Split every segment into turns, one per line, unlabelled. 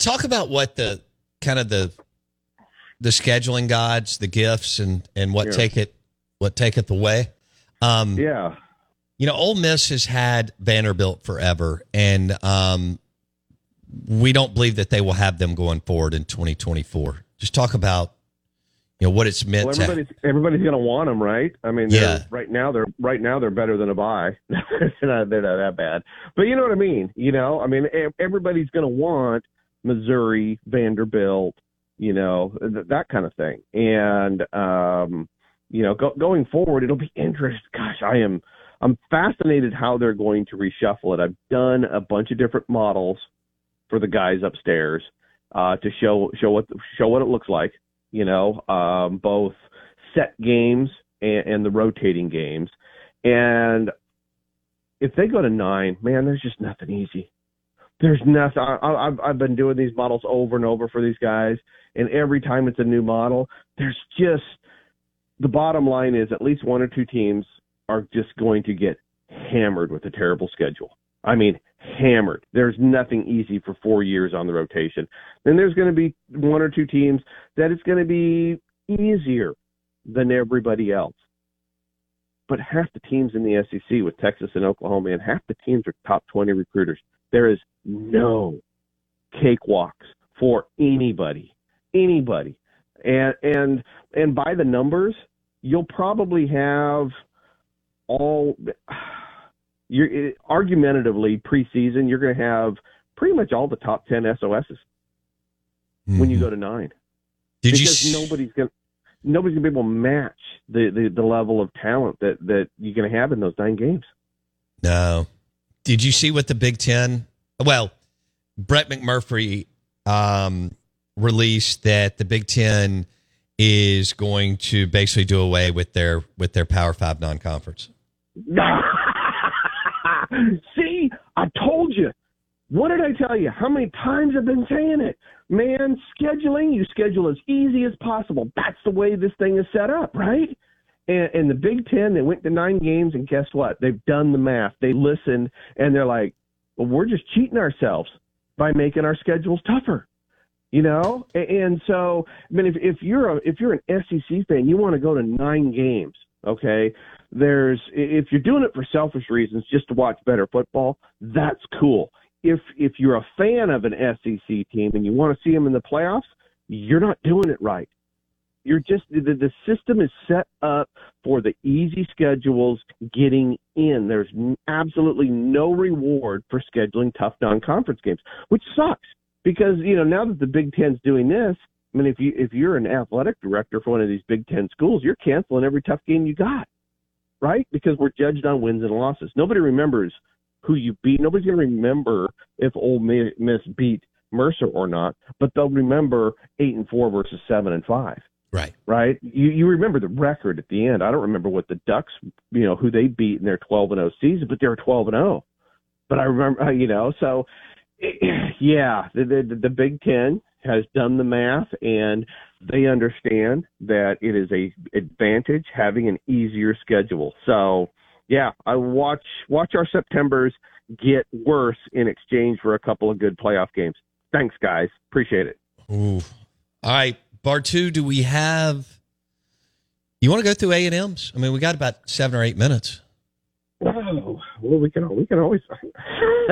Talk about what the kind of the the scheduling gods, the gifts, and and what
Yeah.
take it what taketh away. Um,
Yeah.
you know, Ole Miss has had Vanderbilt forever, and um, we don't believe that they will have them going forward in 2024. Just talk about you know what it's meant
Well,
to.
everybody's everybody's going to want them, right? I mean,
Yeah.
Right now, they're right now they're better than a bye. they're, not, they're not that bad, but you know what I mean. You know, I mean, everybody's going to want Missouri, Vanderbilt, you know, th- that kind of thing. And um, you know, go, going forward, it'll be interesting. Gosh, I am I'm fascinated how they're going to reshuffle it. I've done a bunch of different models for the guys upstairs uh, to show show what show what it looks like. You know, um, both set games and, and the rotating games. And if they go to nine, man, there's just nothing easy. There's nothing. I, I've I've been doing these models over and over for these guys, and every time it's a new model, there's just the bottom line is at least one or two teams are just going to get hammered with a terrible schedule. I mean, hammered. There's nothing easy for four years on the rotation. Then there's going to be one or two teams that it's going to be easier than everybody else. But half the teams in the SEC with Texas and Oklahoma, and half the teams are top 20 recruiters. There is no cakewalks for anybody, anybody. And and and by the numbers, you'll probably have all you're argumentatively preseason. You're going to have pretty much all the top 10 SOSs when you mm-hmm. go to nine
Did
because
s-
nobody's going to nobody's going to be able to match the, the the level of talent that that you're going to have in those nine games.
No. Did you see what the Big Ten? Well, Brett McMurphy um, released that the Big Ten is going to basically do away with their with their Power Five non-conference.
See, I told you. What did I tell you? How many times I've been saying it? Man, scheduling, you schedule as easy as possible. That's the way this thing is set up, right? And, and the Big Ten, they went to nine games, and guess what? They've done the math. They listened, and they're like, well, we're just cheating ourselves by making our schedules tougher. You know, and so I mean, if if you're a if you're an SEC fan, you want to go to nine games. Okay, there's if you're doing it for selfish reasons, just to watch better football, that's cool. If if you're a fan of an SEC team and you want to see them in the playoffs, you're not doing it right. You're just the, the system is set up for the easy schedules getting in. There's absolutely no reward for scheduling tough non-conference games, which sucks because you know now that the Big Ten's doing this, I mean if you if you're an athletic director for one of these Big Ten schools, you're canceling every tough game you got, right? Because we're judged on wins and losses. Nobody remembers who you beat. Nobody's going to remember if Mi- Miss beat Mercer or not, but they'll remember eight and four versus seven and five
Right.
right? You you remember the record at the end. I don't remember what the Ducks, you know, who they beat in their 12 and 0 season, but they were 12 and 0. but I remember, you know, so yeah, the, the the Big Ten has done the math and they understand that it is a advantage having an easier schedule. So yeah, I watch watch our September's get worse in exchange for a couple of good playoff games. Thanks, guys. Appreciate it.
Ooh. All right, Bartoo, do we have? You want to go through A and M's? I mean, we got about seven or eight minutes.
Oh, well, we can we can always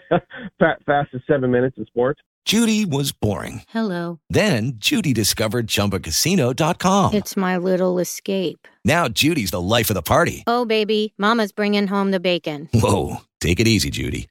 fastest seven minutes in sports.
Judy was boring.
Hello.
Then Judy discovered ChumbaCasino.com.
It's my little escape.
Now Judy's the life of the party.
Oh, baby, Mama's bringing home the bacon.
Whoa, take it easy, Judy.